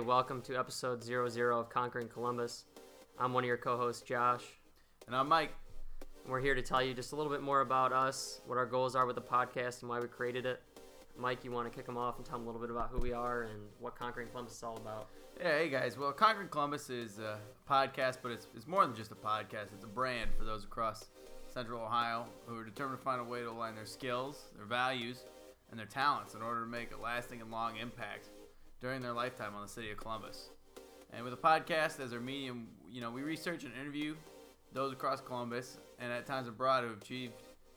Welcome to episode 00 of Conquering Columbus. I'm one of your co hosts, Josh. And I'm Mike. And we're here to tell you just a little bit more about us, what our goals are with the podcast, and why we created it. Mike, you want to kick them off and tell them a little bit about who we are and what Conquering Columbus is all about? Yeah, hey guys. Well, Conquering Columbus is a podcast, but it's, it's more than just a podcast. It's a brand for those across Central Ohio who are determined to find a way to align their skills, their values, and their talents in order to make a lasting and long impact during their lifetime on the city of Columbus. And with a podcast as our medium, you know, we research and interview those across Columbus and at times abroad who have achieved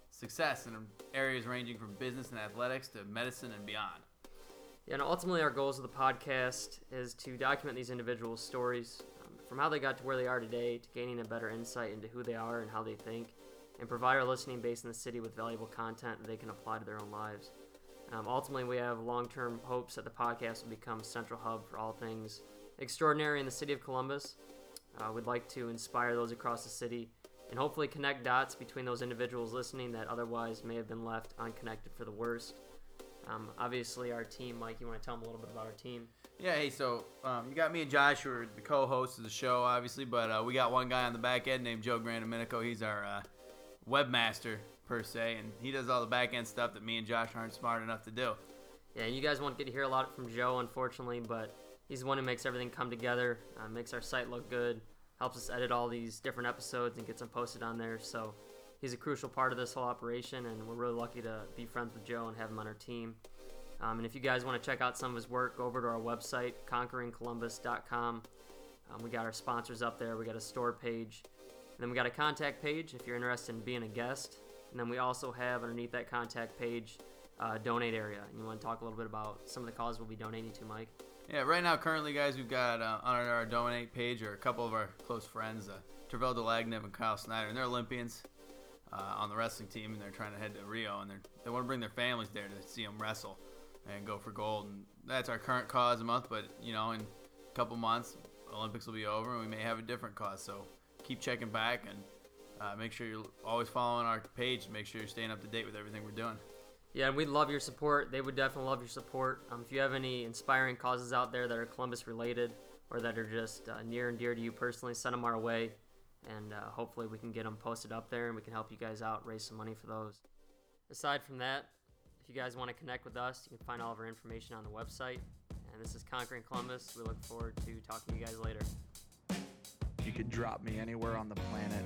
success in areas ranging from business and athletics to medicine and beyond. Yeah, and ultimately, our goals of the podcast is to document these individuals' stories um, from how they got to where they are today to gaining a better insight into who they are and how they think, and provide our listening base in the city with valuable content that they can apply to their own lives. Um, ultimately, we have long term hopes that the podcast will become central hub for all things extraordinary in the city of Columbus. Uh, we'd like to inspire those across the city and hopefully connect dots between those individuals listening that otherwise may have been left unconnected for the worst. Um, obviously, our team, Mike, you want to tell them a little bit about our team? Yeah, hey, so um, you got me and Josh, who are the co hosts of the show, obviously, but uh, we got one guy on the back end named Joe Grandominico. He's our uh, webmaster, per se, and he does all the back end stuff that me and Josh aren't smart enough to do. Yeah, you guys won't get to hear a lot from Joe, unfortunately, but he's the one who makes everything come together, uh, makes our site look good, helps us edit all these different episodes and gets them posted on there. So he's a crucial part of this whole operation, and we're really lucky to be friends with Joe and have him on our team. Um, and if you guys want to check out some of his work, go over to our website, conqueringcolumbus.com. Um, we got our sponsors up there. We got a store page. And then we got a contact page if you're interested in being a guest. And then we also have underneath that contact page uh, donate area. And you want to talk a little bit about some of the causes we'll be donating to, Mike? Yeah, right now, currently, guys, we've got uh, on our donate page are a couple of our close friends, uh, Tervel Dlagnev and Kyle Snyder, and they're Olympians uh, on the wrestling team, and they're trying to head to Rio, and they want to bring their families there to see them wrestle and go for gold. And that's our current cause a month, but you know, in a couple months, Olympics will be over, and we may have a different cause. So keep checking back and uh, make sure you're always following our page. Make sure you're staying up to date with everything we're doing. Yeah, and we'd love your support. They would definitely love your support. Um, if you have any inspiring causes out there that are Columbus related or that are just uh, near and dear to you personally, send them our way. And uh, hopefully we can get them posted up there and we can help you guys out, raise some money for those. Aside from that, if you guys want to connect with us, you can find all of our information on the website. And this is Conquering Columbus. We look forward to talking to you guys later. You could drop me anywhere on the planet